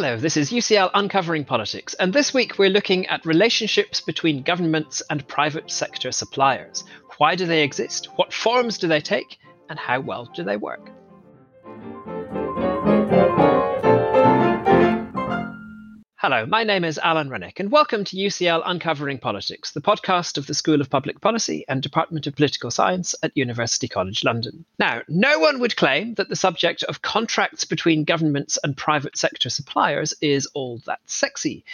Hello, this is UCL Uncovering Politics, and this week we're looking at relationships between governments and private sector suppliers. Why do they exist? What forms do they take? And how well do they work? Hello, my name is Alan Renwick, and welcome to UCL Uncovering Politics, the podcast of the School of Public Policy and Department of Political Science at University College London. Now, no one would claim that the subject of contracts between governments and private sector suppliers is all that sexy,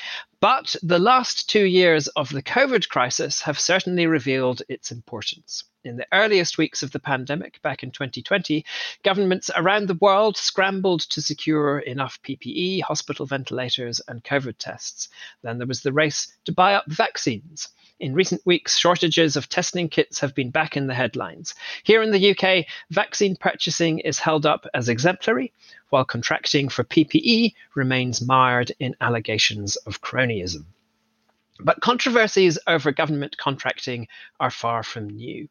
but the last two years of the COVID crisis have certainly revealed its importance. In the earliest weeks of the pandemic back in 2020, governments around the world scrambled to secure enough PPE, hospital ventilators, and COVID tests. Then there was the race to buy up vaccines. In recent weeks, shortages of testing kits have been back in the headlines. Here in the UK, vaccine purchasing is held up as exemplary, while contracting for PPE remains mired in allegations of cronyism. But controversies over government contracting are far from new.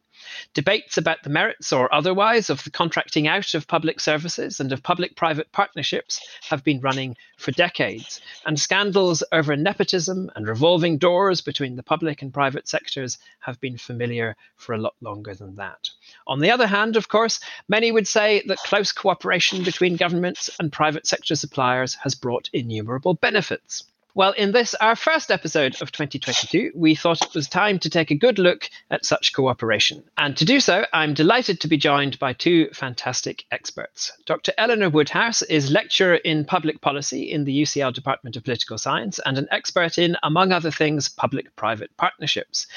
Debates about the merits or otherwise of the contracting out of public services and of public private partnerships have been running for decades, and scandals over nepotism and revolving doors between the public and private sectors have been familiar for a lot longer than that. On the other hand, of course, many would say that close cooperation between governments and private sector suppliers has brought innumerable benefits. Well, in this, our first episode of 2022, we thought it was time to take a good look at such cooperation. And to do so, I'm delighted to be joined by two fantastic experts. Dr. Eleanor Woodhouse is lecturer in public policy in the UCL Department of Political Science and an expert in, among other things, public private partnerships.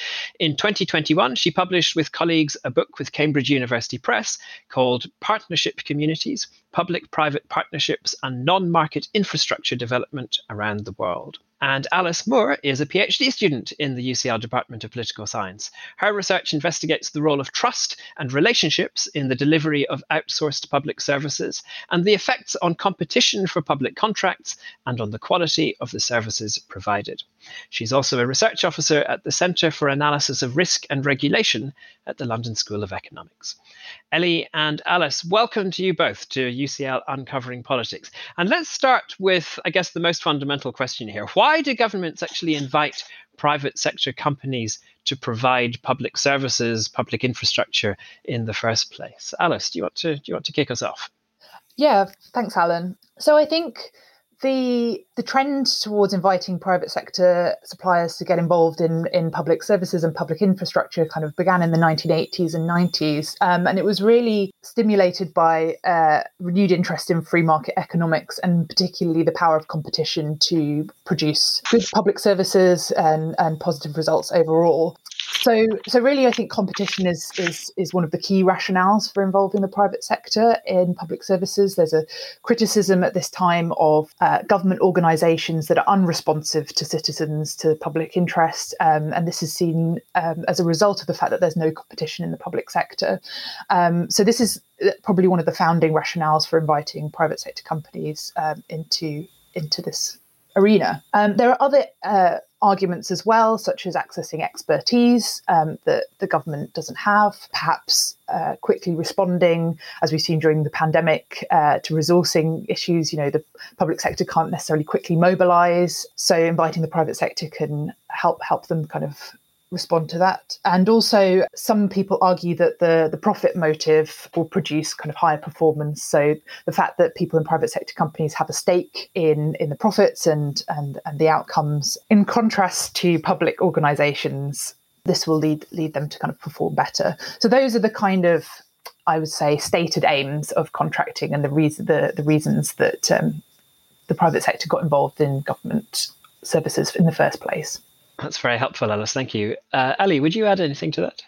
In 2021, she published with colleagues a book with Cambridge University Press called Partnership Communities public private partnerships and non market infrastructure development around the world. And Alice Moore is a PhD student in the UCL Department of Political Science. Her research investigates the role of trust and relationships in the delivery of outsourced public services and the effects on competition for public contracts and on the quality of the services provided. She's also a research officer at the Centre for Analysis of Risk and Regulation at the London School of Economics. Ellie and Alice, welcome to you both to UCL Uncovering Politics. And let's start with, I guess, the most fundamental question here. Why do governments actually invite private sector companies to provide public services, public infrastructure in the first place? Alice, do you want to do you want to kick us off? Yeah, thanks, Alan. So I think the the trend towards inviting private sector suppliers to get involved in in public services and public infrastructure kind of began in the 1980s and 90s, um, and it was really stimulated by uh, renewed interest in free market economics and particularly the power of competition to produce good public services and and positive results overall. So, so really, I think competition is is is one of the key rationales for involving the private sector in public services. There's a criticism at this time of uh, government organisations that are unresponsive to citizens, to public interest, um, and this is seen um, as a result of the fact that there's no competition in the public sector. Um, so, this is uh, probably one of the founding rationales for inviting private sector companies um, into into this arena. Um, there are other uh, arguments as well, such as accessing expertise um, that the government doesn't have, perhaps uh, quickly responding, as we've seen during the pandemic, uh, to resourcing issues. You know, the public sector can't necessarily quickly mobilise, so inviting the private sector can help help them kind of respond to that. And also, some people argue that the, the profit motive will produce kind of higher performance. So the fact that people in private sector companies have a stake in, in the profits and, and, and the outcomes, in contrast to public organizations, this will lead lead them to kind of perform better. So those are the kind of I would say stated aims of contracting and the reason the, the reasons that um, the private sector got involved in government services in the first place. That's very helpful, Alice. Thank you. Uh, Ali, would you add anything to that?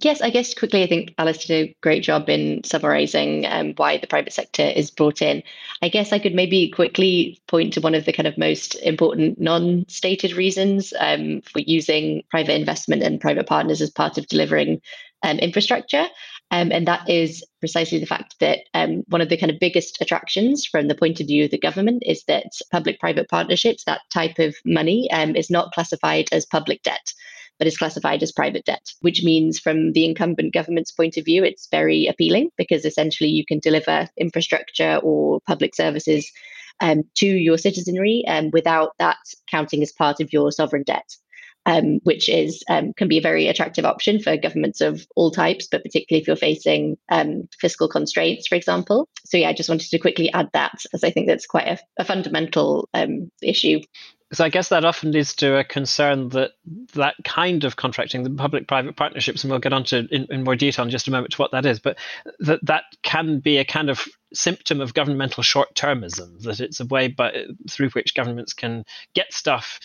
Yes, I guess quickly, I think Alice did a great job in summarizing um, why the private sector is brought in. I guess I could maybe quickly point to one of the kind of most important non stated reasons um, for using private investment and private partners as part of delivering um, infrastructure. Um, and that is precisely the fact that um, one of the kind of biggest attractions from the point of view of the government is that public private partnerships, that type of money, um, is not classified as public debt, but is classified as private debt, which means from the incumbent government's point of view, it's very appealing because essentially you can deliver infrastructure or public services um, to your citizenry um, without that counting as part of your sovereign debt. Um, which is um, can be a very attractive option for governments of all types, but particularly if you're facing um, fiscal constraints, for example. So yeah, I just wanted to quickly add that as I think that's quite a, a fundamental um, issue. So I guess that often leads to a concern that that kind of contracting, the public-private partnerships, and we'll get onto in, in more detail in just a moment to what that is, but that that can be a kind of symptom of governmental short-termism. That it's a way by, through which governments can get stuff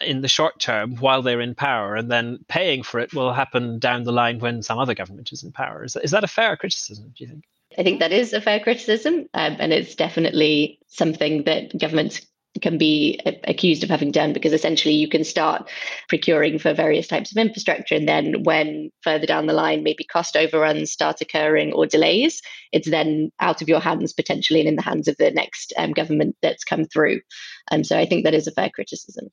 in the short term while they're in power, and then paying for it will happen down the line when some other government is in power. Is that, is that a fair criticism? Do you think? I think that is a fair criticism, um, and it's definitely something that governments can be accused of having done because essentially you can start procuring for various types of infrastructure and then when further down the line maybe cost overruns start occurring or delays it's then out of your hands potentially and in the hands of the next um, government that's come through and um, so i think that is a fair criticism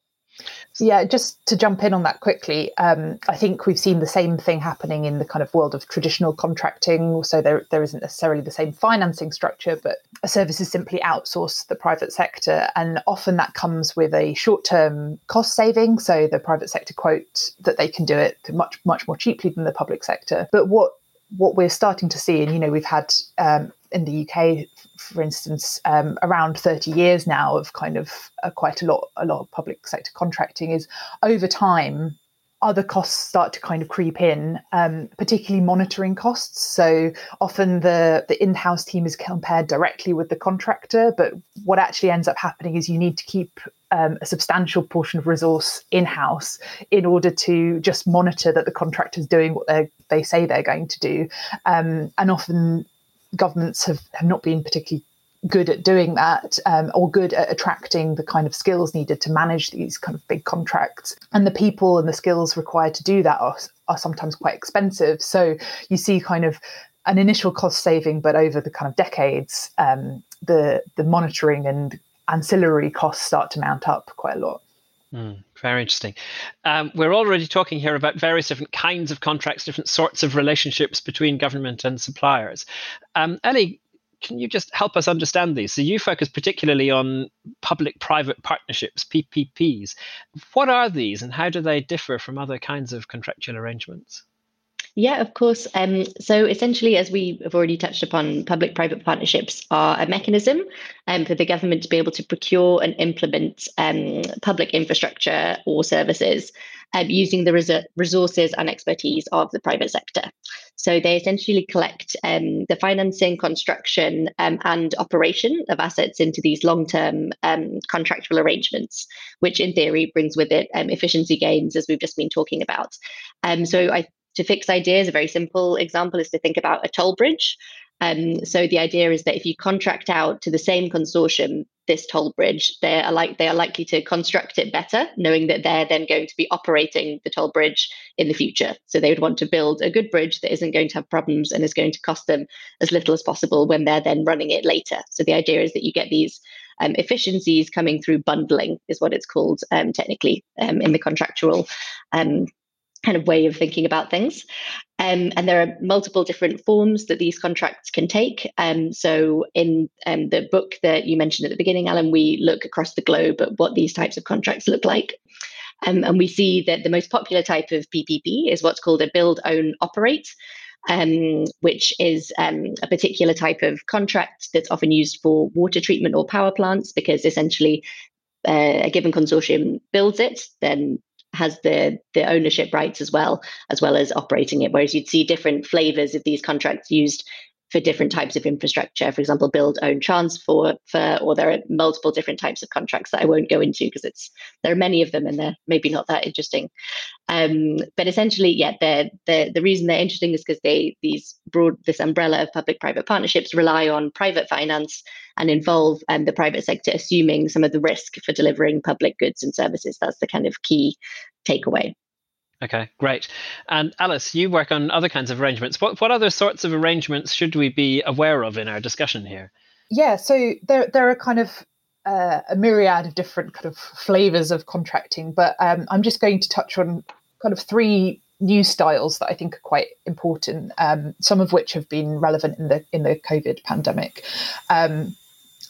yeah, just to jump in on that quickly, um, I think we've seen the same thing happening in the kind of world of traditional contracting. So there, there isn't necessarily the same financing structure, but a service is simply outsourced to the private sector. And often that comes with a short term cost saving. So the private sector quote that they can do it much, much more cheaply than the public sector. But what what we're starting to see, and you know, we've had um, in the UK, for instance, um, around 30 years now of kind of uh, quite a lot, a lot of public sector contracting is over time. Other costs start to kind of creep in, um, particularly monitoring costs. So often the, the in house team is compared directly with the contractor, but what actually ends up happening is you need to keep um, a substantial portion of resource in house in order to just monitor that the contractor is doing what they say they're going to do. Um, and often governments have, have not been particularly good at doing that um, or good at attracting the kind of skills needed to manage these kind of big contracts. And the people and the skills required to do that are, are sometimes quite expensive. So you see kind of an initial cost saving, but over the kind of decades, um, the the monitoring and ancillary costs start to mount up quite a lot. Mm, very interesting. Um, we're already talking here about various different kinds of contracts, different sorts of relationships between government and suppliers. Um, Ellie, can you just help us understand these? So you focus particularly on public-private partnerships, PPPs. What are these, and how do they differ from other kinds of contractual arrangements? Yeah, of course. Um, so essentially, as we have already touched upon, public private partnerships are a mechanism um, for the government to be able to procure and implement um, public infrastructure or services um, using the res- resources and expertise of the private sector. So they essentially collect um, the financing, construction, um, and operation of assets into these long term contractual arrangements, which in theory brings with it efficiency gains, as we've just been talking about. so I to fix ideas, a very simple example is to think about a toll bridge. Um, so the idea is that if you contract out to the same consortium this toll bridge, they are like they are likely to construct it better, knowing that they're then going to be operating the toll bridge in the future. So they would want to build a good bridge that isn't going to have problems and is going to cost them as little as possible when they're then running it later. So the idea is that you get these um, efficiencies coming through bundling, is what it's called um, technically um, in the contractual um, kind of way of thinking about things. Um, and there are multiple different forms that these contracts can take. Um, so, in um, the book that you mentioned at the beginning, Alan, we look across the globe at what these types of contracts look like. Um, and we see that the most popular type of PPP is what's called a build, own, operate. Um, which is um, a particular type of contract that's often used for water treatment or power plants because essentially uh, a given consortium builds it, then has the the ownership rights as well as well as operating it whereas you'd see different flavors of these contracts used for different types of infrastructure for example build own transfer, for or there are multiple different types of contracts that i won't go into because it's there are many of them and they're maybe not that interesting um, but essentially yeah the the the reason they're interesting is because they these broad this umbrella of public private partnerships rely on private finance and involve um, the private sector assuming some of the risk for delivering public goods and services. That's the kind of key takeaway. Okay, great. And Alice, you work on other kinds of arrangements. What what other sorts of arrangements should we be aware of in our discussion here? Yeah, so there there are kind of uh, a myriad of different kind of flavors of contracting, but um, I'm just going to touch on kind of three new styles that I think are quite important. Um, some of which have been relevant in the in the COVID pandemic. Um,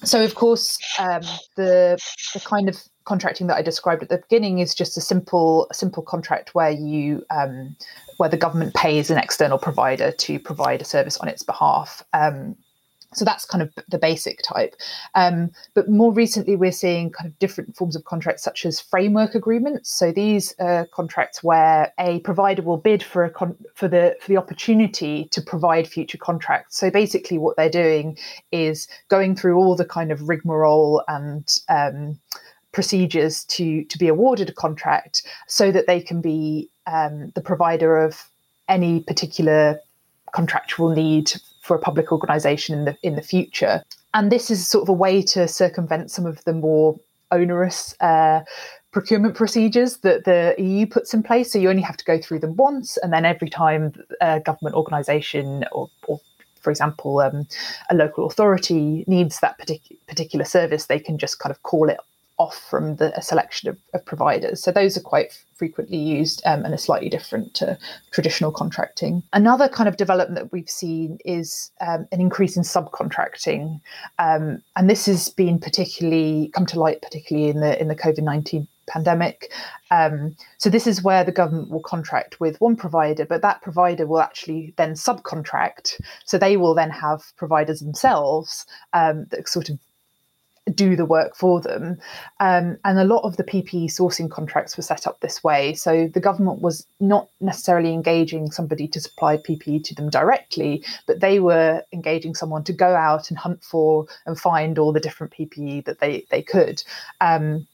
so of course um, the the kind of contracting that I described at the beginning is just a simple simple contract where you um, where the government pays an external provider to provide a service on its behalf. Um, so that's kind of the basic type. Um, but more recently, we're seeing kind of different forms of contracts, such as framework agreements. So these are contracts where a provider will bid for a con- for the for the opportunity to provide future contracts. So basically, what they're doing is going through all the kind of rigmarole and um, procedures to to be awarded a contract, so that they can be um, the provider of any particular contractual need for a public organisation in the in the future. And this is sort of a way to circumvent some of the more onerous uh, procurement procedures that the EU puts in place. So you only have to go through them once, and then every time a government organisation or, or for example, um, a local authority needs that partic- particular service, they can just kind of call it off from the, a selection of, of, providers. So those are quite frequently used um, and are slightly different to traditional contracting. Another kind of development that we've seen is um, an increase in subcontracting, um, and this has been particularly come to light, particularly in the in the COVID nineteen pandemic. Um, so this is where the government will contract with one provider, but that provider will actually then subcontract. So they will then have providers themselves um, that sort of do the work for them. Um, and a lot of the PPE sourcing contracts were set up this way. So the government was not necessarily engaging somebody to supply PPE to them directly, but they were engaging someone to go out and hunt for and find all the different PPE that they, they could. Um,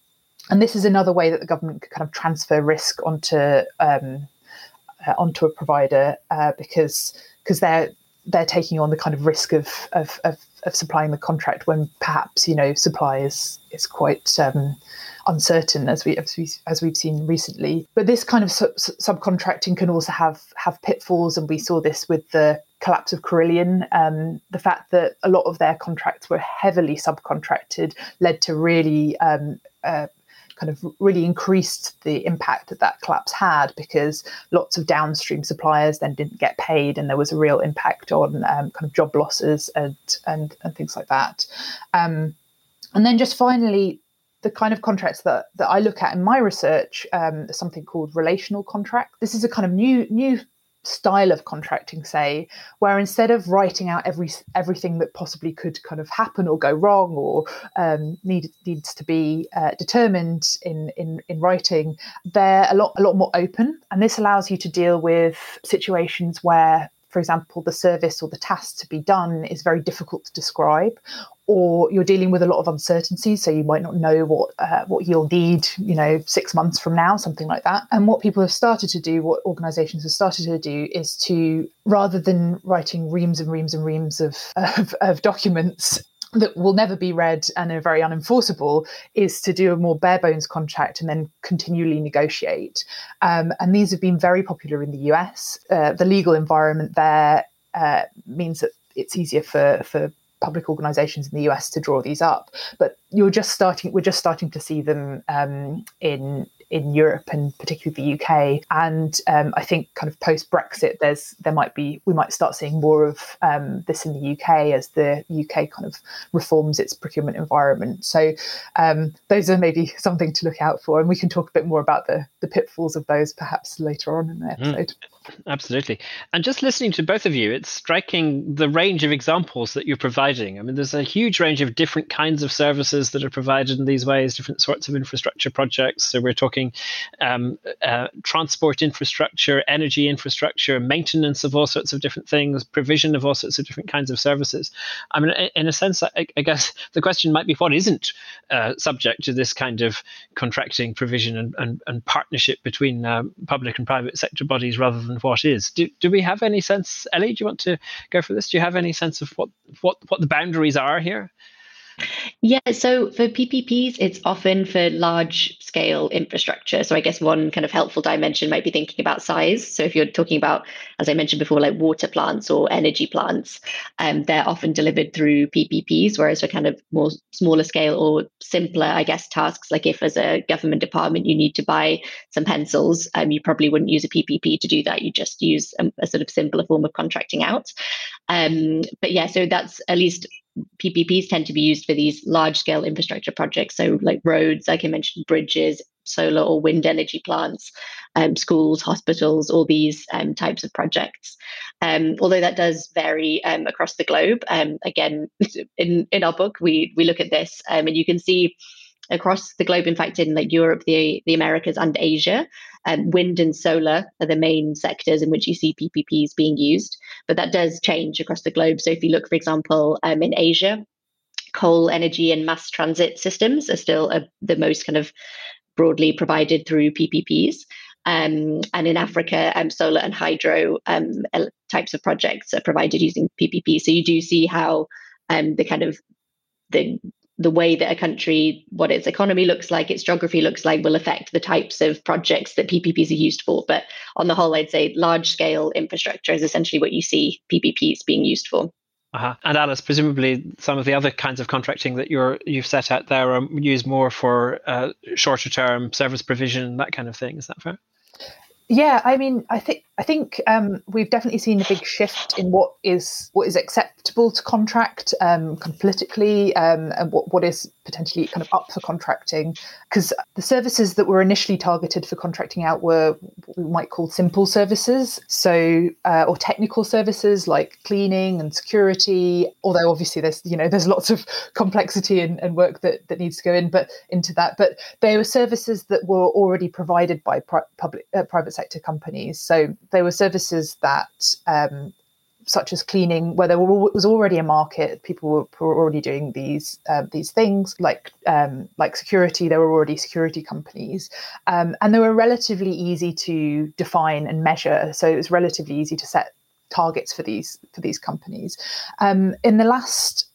and this is another way that the government could kind of transfer risk onto um, uh, onto a provider uh, because because they're they're taking on the kind of risk of, of, of of supplying the contract when perhaps you know supply is is quite um, uncertain as we as we as we've seen recently. But this kind of sub- subcontracting can also have have pitfalls, and we saw this with the collapse of Carillion. Um, the fact that a lot of their contracts were heavily subcontracted led to really um, uh, kind of really increased the impact that that collapse had because lots of downstream suppliers then didn't get paid and there was a real impact on um, kind of job losses and and, and things like that. Um, and then just finally, the kind of contracts that, that I look at in my research um, something called relational contract. This is a kind of new new style of contracting say where instead of writing out every everything that possibly could kind of happen or go wrong or um, need, needs to be uh, determined in, in in writing they're a lot a lot more open. And this allows you to deal with situations where for example, the service or the task to be done is very difficult to describe, or you're dealing with a lot of uncertainty, so you might not know what uh, what you'll need, you know, six months from now, something like that. And what people have started to do, what organisations have started to do, is to rather than writing reams and reams and reams of of, of documents that will never be read and are very unenforceable is to do a more bare bones contract and then continually negotiate. Um, and these have been very popular in the US. Uh, the legal environment there uh, means that it's easier for for public organizations in the US to draw these up. But you're just starting, we're just starting to see them um, in in Europe and particularly the UK. And um, I think kind of post Brexit, there's there might be we might start seeing more of um, this in the UK as the UK kind of reforms its procurement environment. So um, those are maybe something to look out for, and we can talk a bit more about the the pitfalls of those perhaps later on in the hmm. episode. Mm. Absolutely. And just listening to both of you, it's striking the range of examples that you're providing. I mean, there's a huge range of different kinds of services that are provided in these ways, different sorts of infrastructure projects. So we're talking um, uh, transport infrastructure, energy infrastructure, maintenance of all sorts of different things, provision of all sorts of different kinds of services. I mean, in a sense, I, I guess the question might be what isn't uh, subject to this kind of contracting provision and, and, and partnership between uh, public and private sector bodies rather than what is. Do, do we have any sense, Ellie? Do you want to go for this? Do you have any sense of what what what the boundaries are here? Yeah, so for PPPs, it's often for large scale infrastructure. So I guess one kind of helpful dimension might be thinking about size. So if you're talking about, as I mentioned before, like water plants or energy plants, um, they're often delivered through PPPs, whereas for kind of more smaller scale or simpler, I guess, tasks, like if as a government department you need to buy some pencils, um, you probably wouldn't use a PPP to do that. You just use a, a sort of simpler form of contracting out. Um, but yeah, so that's at least PPPs tend to be used for these large scale infrastructure projects. So, like roads, like I mentioned, bridges, solar or wind energy plants, um, schools, hospitals, all these um, types of projects. Um, although that does vary um, across the globe. Um, again, in, in our book, we, we look at this um, and you can see across the globe, in fact, in like Europe, the, the Americas, and Asia, wind and solar are the main sectors in which you see PPPs being used. But that does change across the globe. So if you look, for example, in Asia, coal, energy, and mass transit systems are still a, the most kind of broadly provided through PPPs. Um, and in Africa, um, solar and hydro um, types of projects are provided using PPP. So you do see how um, the kind of the the way that a country, what its economy looks like, its geography looks like, will affect the types of projects that PPPs are used for. But on the whole, I'd say large scale infrastructure is essentially what you see PPPs being used for. Uh-huh. And Alice, presumably some of the other kinds of contracting that you're you've set out there are used more for uh, shorter term service provision, that kind of thing. Is that fair? Yeah, I mean, I think I think um, we've definitely seen a big shift in what is what is acceptable to contract, um, kind of politically, um, and what, what is potentially kind of up for contracting. Because the services that were initially targeted for contracting out were what we might call simple services, so uh, or technical services like cleaning and security. Although obviously there's you know there's lots of complexity and, and work that that needs to go in, but into that. But they were services that were already provided by pri- public uh, private sector companies. So there were services that, um, such as cleaning, where there was already a market, people were, were already doing these uh, these things. Like um, like security, there were already security companies, um, and they were relatively easy to define and measure. So it was relatively easy to set targets for these for these companies. Um, in the last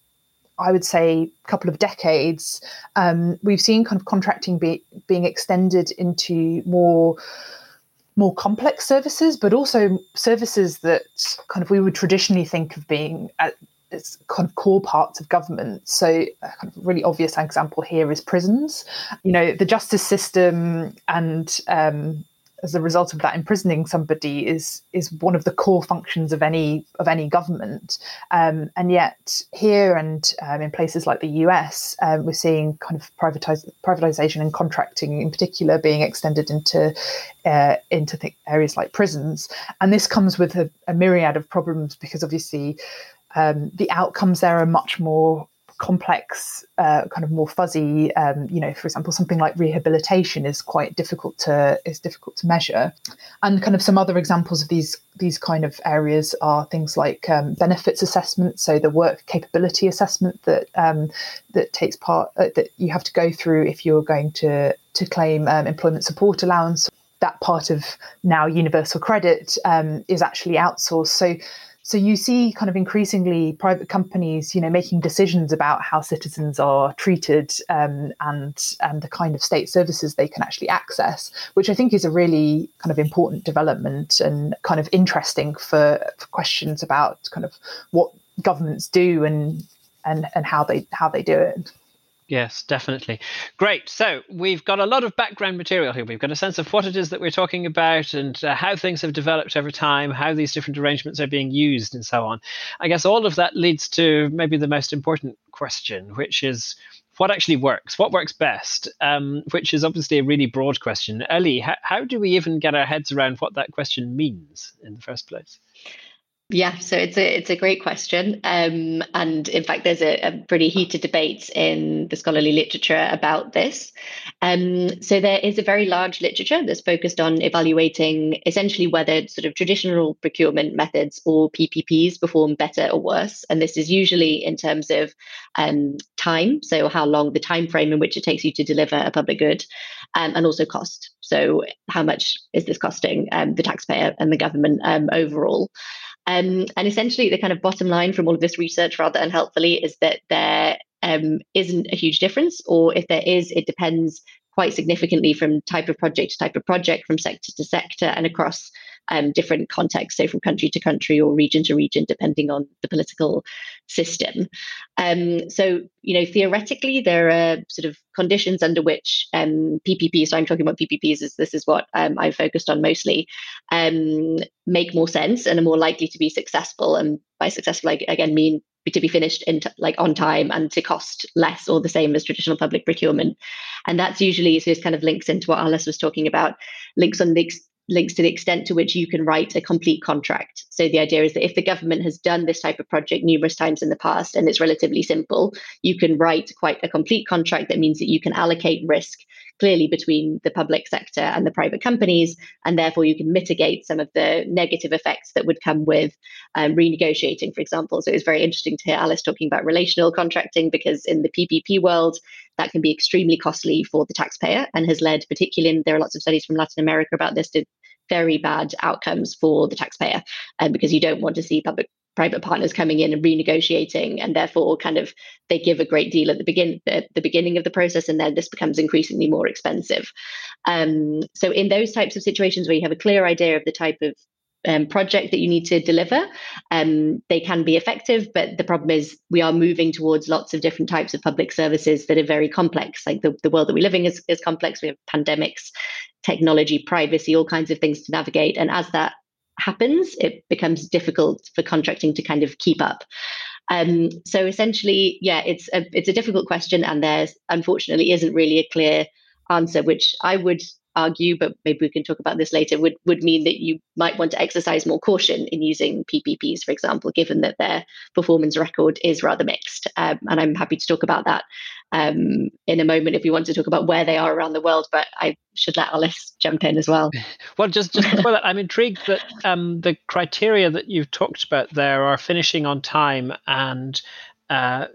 I would say, couple of decades, um, we've seen kind of contracting be, being extended into more more complex services, but also services that kind of we would traditionally think of being at, as kind of core parts of government. So, a kind of really obvious example here is prisons. You know, the justice system and um, as a result of that imprisoning somebody is is one of the core functions of any of any government. Um, and yet here and um, in places like the US um, we're seeing kind of privatize, privatization and contracting in particular being extended into uh, into th- areas like prisons. And this comes with a, a myriad of problems because obviously um, the outcomes there are much more complex, uh, kind of more fuzzy. Um, you know, for example, something like rehabilitation is quite difficult to is difficult to measure. And kind of some other examples of these these kind of areas are things like um, benefits assessment, so the work capability assessment that um, that takes part uh, that you have to go through if you're going to to claim um, employment support allowance. That part of now universal credit um, is actually outsourced. So so you see kind of increasingly private companies, you know, making decisions about how citizens are treated um, and and the kind of state services they can actually access, which I think is a really kind of important development and kind of interesting for, for questions about kind of what governments do and and and how they how they do it. Yes, definitely. Great. So we've got a lot of background material here. We've got a sense of what it is that we're talking about and uh, how things have developed over time, how these different arrangements are being used, and so on. I guess all of that leads to maybe the most important question, which is what actually works? What works best? Um, which is obviously a really broad question. Ellie, how, how do we even get our heads around what that question means in the first place? Yeah, so it's a it's a great question, um, and in fact, there's a, a, pretty heated debate in the scholarly literature about this. Um, so there is a very large literature that's focused on evaluating essentially whether sort of traditional procurement methods or PPPs perform better or worse, and this is usually in terms of um, time, so how long the time frame in which it takes you to deliver a public good, um, and also cost. So how much is this costing um, the taxpayer and the government um, overall? Um, and essentially, the kind of bottom line from all of this research, rather unhelpfully, is that there um, not a huge difference, or if there is, it depends quite significantly from type of project to type of project, from sector to sector, and across um, different contexts, so from country to country or region to region, depending on the political system. Um, so, you know, theoretically, there are sort of conditions under which um, PPPs, so I'm talking about PPPs, as this is what um, I've focused on mostly, um, make more sense and are more likely to be successful. And by successful, I again mean to be finished in t- like on time and to cost less or the same as traditional public procurement. And that's usually so this kind of links into what Alice was talking about, links on the ex- links to the extent to which you can write a complete contract. So the idea is that if the government has done this type of project numerous times in the past and it's relatively simple, you can write quite a complete contract that means that you can allocate risk clearly between the public sector and the private companies, and therefore you can mitigate some of the negative effects that would come with um, renegotiating, for example. So it was very interesting to hear Alice talking about relational contracting because in the PPP world, that can be extremely costly for the taxpayer and has led, particularly, in, there are lots of studies from Latin America about this, to very bad outcomes for the taxpayer, um, because you don't want to see public private partners coming in and renegotiating and therefore kind of they give a great deal at the begin at the beginning of the process and then this becomes increasingly more expensive. Um, so in those types of situations where you have a clear idea of the type of um, project that you need to deliver um, they can be effective but the problem is we are moving towards lots of different types of public services that are very complex. Like the, the world that we live in is, is complex. We have pandemics technology privacy all kinds of things to navigate and as that happens, it becomes difficult for contracting to kind of keep up. Um, so essentially, yeah, it's a it's a difficult question, and there's unfortunately isn't really a clear answer, which I would argue, but maybe we can talk about this later, would, would mean that you might want to exercise more caution in using PPPs, for example, given that their performance record is rather mixed. Um, and I'm happy to talk about that um, in a moment if we want to talk about where they are around the world, but I should let Alice jump in as well. Well, just, just before that, I'm intrigued that um, the criteria that you've talked about there are finishing on time and uh,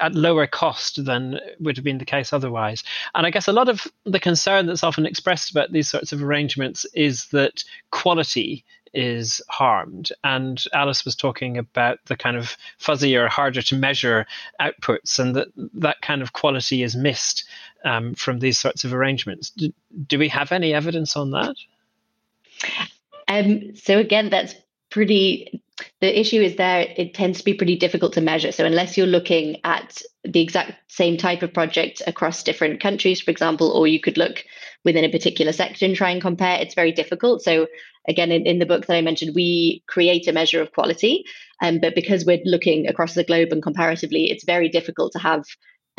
at lower cost than would have been the case otherwise. And I guess a lot of the concern that's often expressed about these sorts of arrangements is that quality is harmed. And Alice was talking about the kind of fuzzier, harder to measure outputs, and that that kind of quality is missed um, from these sorts of arrangements. Do, do we have any evidence on that? Um, so again, that's pretty the issue is there it tends to be pretty difficult to measure. So unless you're looking at the exact same type of project across different countries for example or you could look within a particular sector and try and compare it's very difficult. So again in, in the book that i mentioned we create a measure of quality um, but because we're looking across the globe and comparatively it's very difficult to have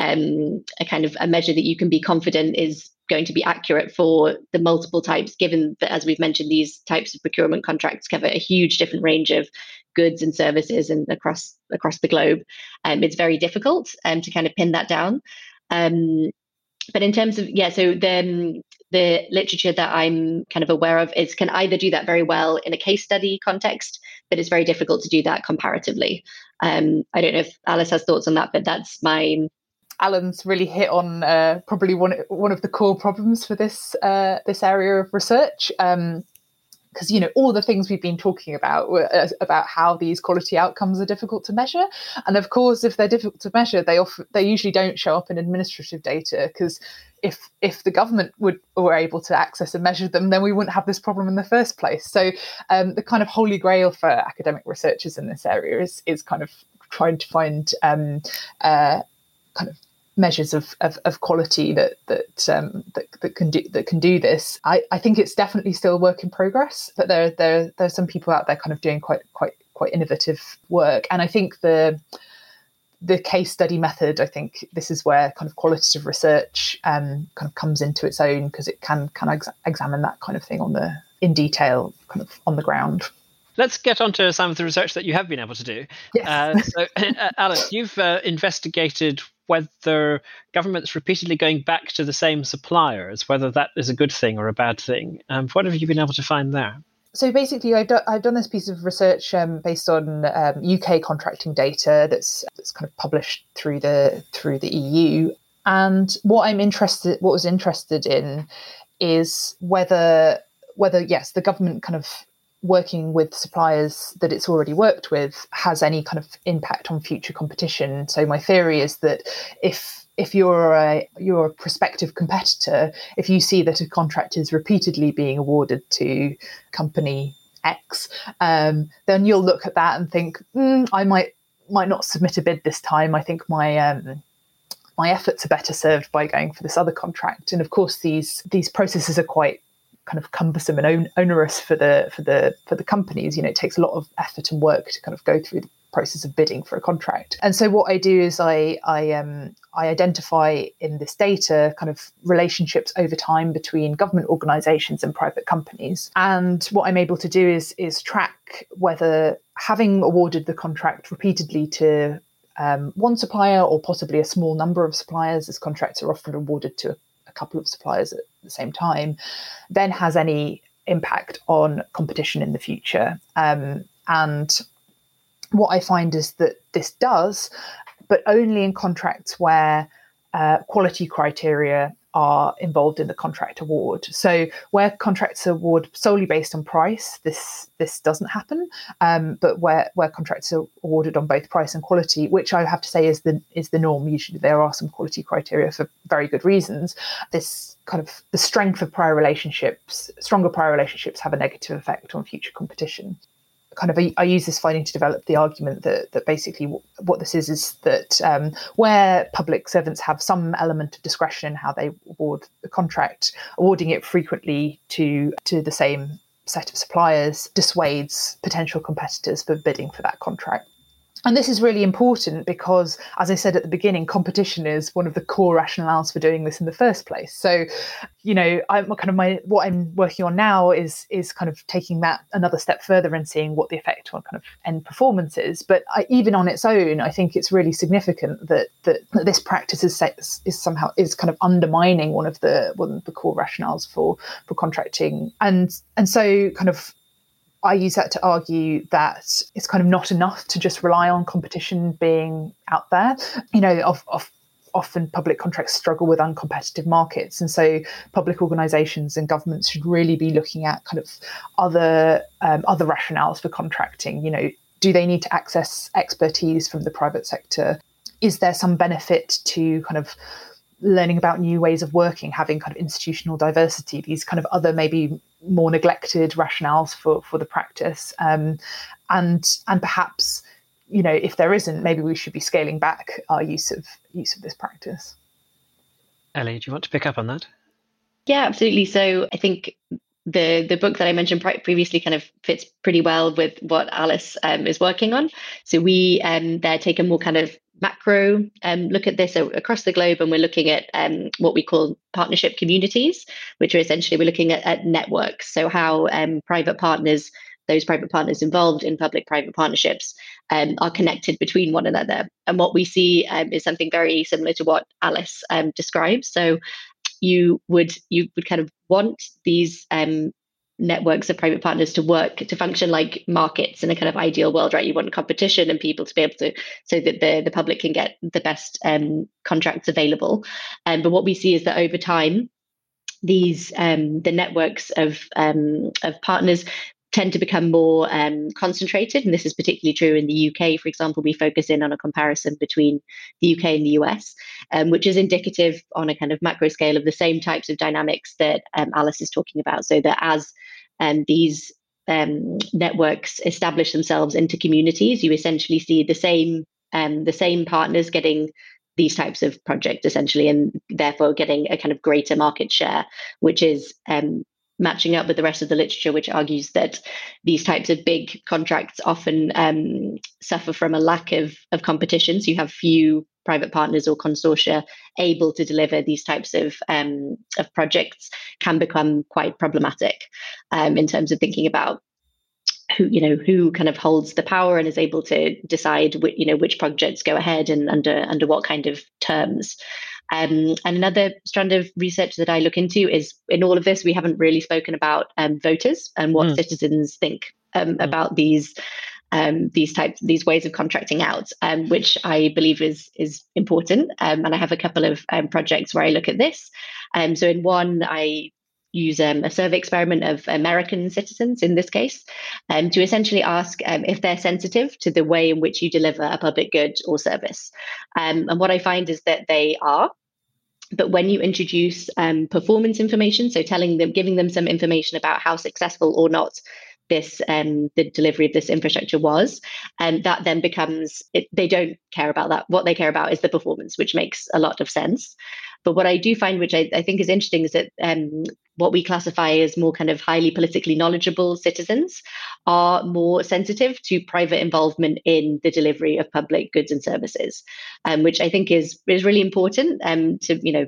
um, a kind of a measure that you can be confident is going to be accurate for the multiple types, given that, as we've mentioned, these types of procurement contracts cover a huge different range of goods and services and across across the globe. Um, it's very difficult um, to kind of pin that down. Um, but in terms of yeah, so the the literature that I'm kind of aware of is can either do that very well in a case study context, but it's very difficult to do that comparatively. Um, I don't know if Alice has thoughts on that, but that's my Alan's really hit on uh, probably one one of the core problems for this uh, this area of research. Um, because you know all the things we've been talking about uh, about how these quality outcomes are difficult to measure and of course if they're difficult to measure they often they usually don't show up in administrative data because if if the government would were able to access and measure them then we wouldn't have this problem in the first place so um, the kind of holy grail for academic researchers in this area is is kind of trying to find um, uh, kind of measures of, of, of, quality that that, um, that that can do that can do this. I, I think it's definitely still a work in progress, but there there there are some people out there kind of doing quite quite quite innovative work, and I think the the case study method. I think this is where kind of qualitative research um, kind of comes into its own because it can kind of ex- examine that kind of thing on the in detail, kind of on the ground. Let's get on to some of the research that you have been able to do. Yes. Uh, so, uh, Alice, you've uh, investigated whether governments repeatedly going back to the same suppliers, whether that is a good thing or a bad thing. Um, what have you been able to find there? So basically, I've, do, I've done this piece of research um, based on um, UK contracting data that's that's kind of published through the through the EU. And what I'm interested, what was interested in, is whether whether yes, the government kind of working with suppliers that it's already worked with has any kind of impact on future competition. So my theory is that if if you're a you're a prospective competitor, if you see that a contract is repeatedly being awarded to company X, um, then you'll look at that and think, mm, I might might not submit a bid this time. I think my um, my efforts are better served by going for this other contract. And of course, these these processes are quite kind of cumbersome and onerous for the for the for the companies. You know, it takes a lot of effort and work to kind of go through the process of bidding for a contract. And so what I do is I I um I identify in this data kind of relationships over time between government organizations and private companies. And what I'm able to do is is track whether having awarded the contract repeatedly to um, one supplier or possibly a small number of suppliers, as contracts are often awarded to a couple of suppliers at the same time, then has any impact on competition in the future. Um, and what I find is that this does, but only in contracts where uh, quality criteria are involved in the contract award. So where contracts are awarded solely based on price, this this doesn't happen. Um, but where where contracts are awarded on both price and quality, which I have to say is the is the norm. Usually there are some quality criteria for very good reasons. This kind of the strength of prior relationships, stronger prior relationships have a negative effect on future competition kind of I, use this finding to develop the argument that that basically what this is is that um, where public servants have some element of discretion in how they award the contract, awarding it frequently to to the same set of suppliers dissuades potential competitors for bidding for that contract. And this is really important because, as I said at the beginning, competition is one of the core rationales for doing this in the first place. So, you know, I'm kind of my what I'm working on now is is kind of taking that another step further and seeing what the effect on kind of end performance is. But I, even on its own, I think it's really significant that that, that this practice is is somehow is kind of undermining one of the one of the core rationales for for contracting. And and so kind of I use that to argue that it's kind of not enough to just rely on competition being out there. You know, of, of often public contracts struggle with uncompetitive markets. And so public organizations and governments should really be looking at kind of other um, other rationales for contracting. You know do they need to access expertise from the private sector? Is there some benefit to kind of learning about new ways of working having kind of institutional diversity these kind of other maybe more neglected rationales for for the practice, um, and and perhaps you know if there isn't, maybe we should be scaling back our use of use of this practice. Ellie, do you want to pick up on that? Yeah, absolutely. So I think the the book that I mentioned previously kind of fits pretty well with what Alice um, is working on. So we um, there take a more kind of macro um, look at this across the globe, and we're looking at um, what we call partnership communities, which are essentially we're looking at, at networks. So how um, private partners, those private partners involved in public-private partnerships, um, are connected between one another. And what we see um, is something very similar to what Alice describes. So you would you would kind of want these networks of private partners to work to function like markets in a kind of ideal world right? You want competition and people to be able to so that the, the public can get the best um, contracts available. Um, but what we see is that over time these um, the networks of um, of partners tend to become more um, concentrated. And this is particularly true in the UK. For example, we focus in on a comparison between the UK and the US, um, which is indicative on a kind of macro scale of the same types of dynamics that um, Alice is talking about. So that as um, these um, networks establish themselves into communities, you essentially see the same um, the same partners getting these types of projects essentially, and therefore getting a kind of greater market share, which is um, matching up with the rest of the literature, which argues that these types of big contracts often um, suffer from a lack of, of competition. So you have few private partners or consortia able to deliver these types of um, of projects can become quite problematic um, in terms of thinking about who you know who kind of holds the power and is able to decide which, you know which projects go ahead and under under what kind of terms um, and another strand of research that I look into is in all of this, we haven't really spoken about um, voters and what mm. citizens think um, mm. about these um, these types these ways of contracting out, um, which I believe is is important. Um, and I have a couple of projects where I look at this. so in one, I use um, a survey experiment of American citizens in this case um, to essentially ask um, if they're sensitive to the way in which you deliver a public good or service. Um, and what I find is that they are. But when you introduce um, performance information, so telling them, giving them some information about how successful or not this um, the delivery of this infrastructure was and that then becomes it, they don't care about that what they care about is the performance which makes a lot of sense but what i do find which i, I think is interesting is that um, what we classify as more kind of highly politically knowledgeable citizens are more sensitive to private involvement in the delivery of public goods and services, um, which I think is is really important um, to you know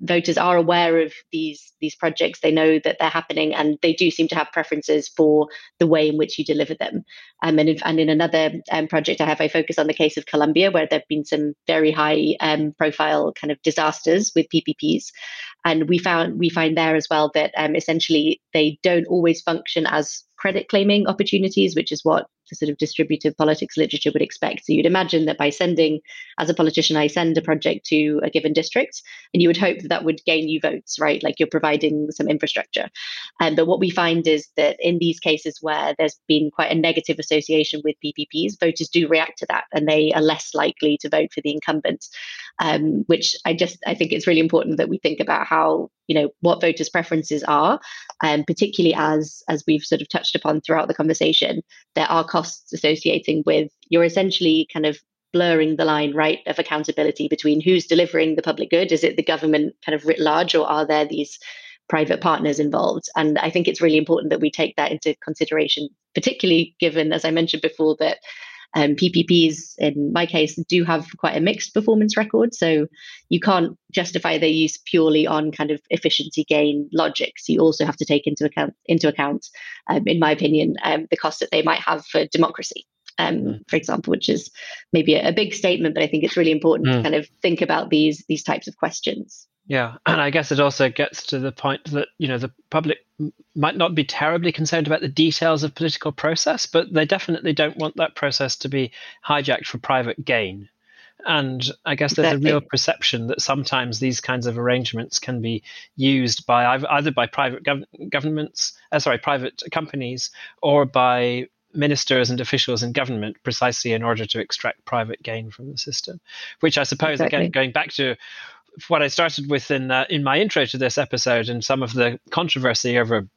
voters are aware of these these projects. They know that they're happening and they do seem to have preferences for the way in which you deliver them. Um, and, and in another um, project i have i focus on the case of colombia where there have been some very high um, profile kind of disasters with ppps and we found we find there as well that um, essentially they don't always function as credit claiming opportunities, which is what the sort of distributive politics literature would expect. So you'd imagine that by sending, as a politician, I send a project to a given district, and you would hope that that would gain you votes, right? Like you're providing some infrastructure. Um, but what we find is that in these cases where there's been quite a negative association with PPPs, voters do react to that, and they are less likely to vote for the incumbents. Um, which I just I think it's really important that we think about how you know what voters' preferences are, um, particularly as as we've sort of touched upon throughout the conversation, there are costs associating with you're essentially kind of blurring the line right of accountability between who's delivering the public good. Is it the government kind of writ large or are there these private partners involved? And i think it's really important that we take that into consideration particularly given as i mentioned before that um, PPPs, in my case, do have quite a mixed performance record. So you can't justify their use purely on kind of efficiency gain logic. So you also have to take into account, into account, um, in my opinion, um, the cost that they might have for democracy. Um, mm. for example, which is maybe a, a, big statement, but I think it's really important mm. to kind of think about these these types of questions. Yeah, and I guess it also gets to the point that you know the public might not be terribly concerned about the details of political process, but they definitely don't want that process to be hijacked for private gain. And I guess there's exactly. a real perception that sometimes these kinds of arrangements can be used by either by private gov- governments, uh, sorry, private companies, or by ministers and officials in government precisely in order to extract private gain from the system. Which I suppose, exactly. again, going back to what I started with in uh, in my intro to this episode and some of the controversy over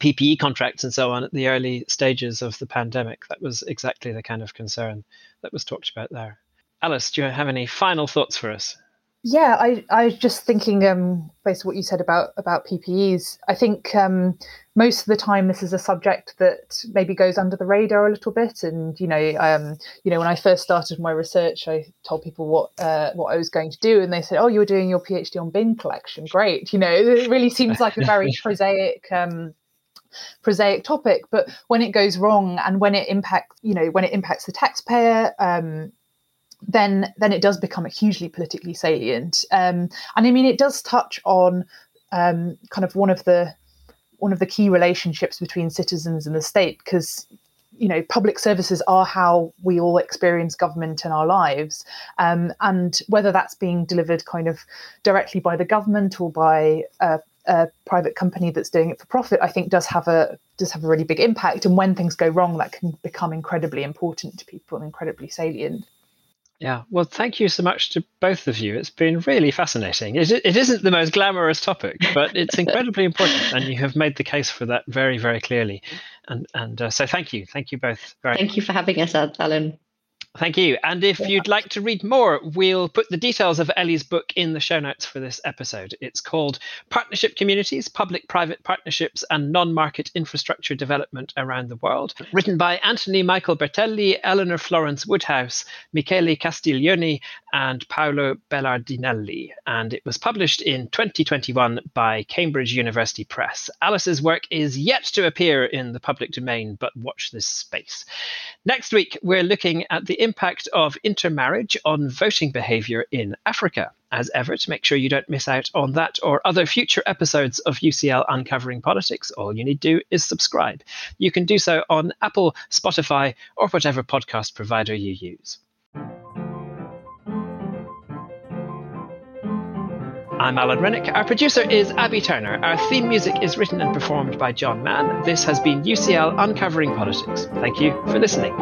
PPE contracts and so on at the early stages of the pandemic. That was exactly the kind of concern that was talked about there. Alice, do you have any final thoughts for us? Yeah, I, I was just thinking, um, based on what you said about about PPEs, I think um, most of the time this is a subject that maybe goes under the radar a little bit. And you know, um, you know, when I first started my research, I told people what uh, what I was going to do, and they said, "Oh, you're doing your PhD on bin collection. Great." You know, it really seems like a very prosaic. Um, prosaic topic but when it goes wrong and when it impacts you know when it impacts the taxpayer um, then then it does become a hugely politically salient. Um, and I mean, it does touch on um, kind of one of the one of the key relationships between citizens and the state because you know public services are how we all experience government in our lives. Um, and whether that's being delivered kind of directly by the government or by a, a, private company that's doing it for profit i think does have a does have a really big impact. And when things go wrong that can become incredibly important to people and incredibly salient yeah, well, thank you so much to both of you. It's been really fascinating. It, it isn't the most glamorous topic, but it's incredibly important, and you have made the case for that very, very clearly. And and uh, so, thank you, thank you both. Very thank you for having us, Alan. Thank you. And if you'd like to read more, we'll put the details of Ellie's book in the show notes for this episode. It's called Partnership Communities Public Private Partnerships and Non Market Infrastructure Development Around the World. Written by Anthony Michael Bertelli, Eleanor Florence Woodhouse, Michele Castiglioni, and Paolo Belardinelli. And it was published in 2021 by Cambridge University Press. Alice's work is yet to appear in the public domain, but watch this space. Next week, we're looking at the impact of intermarriage on voting behaviour in Africa. As ever, to make sure you don't miss out on that or other future episodes of UCL Uncovering Politics, all you need to do is subscribe. You can do so on Apple, Spotify, or whatever podcast provider you use. I'm Alan Renwick. Our producer is Abby Turner. Our theme music is written and performed by John Mann. This has been UCL Uncovering Politics. Thank you for listening.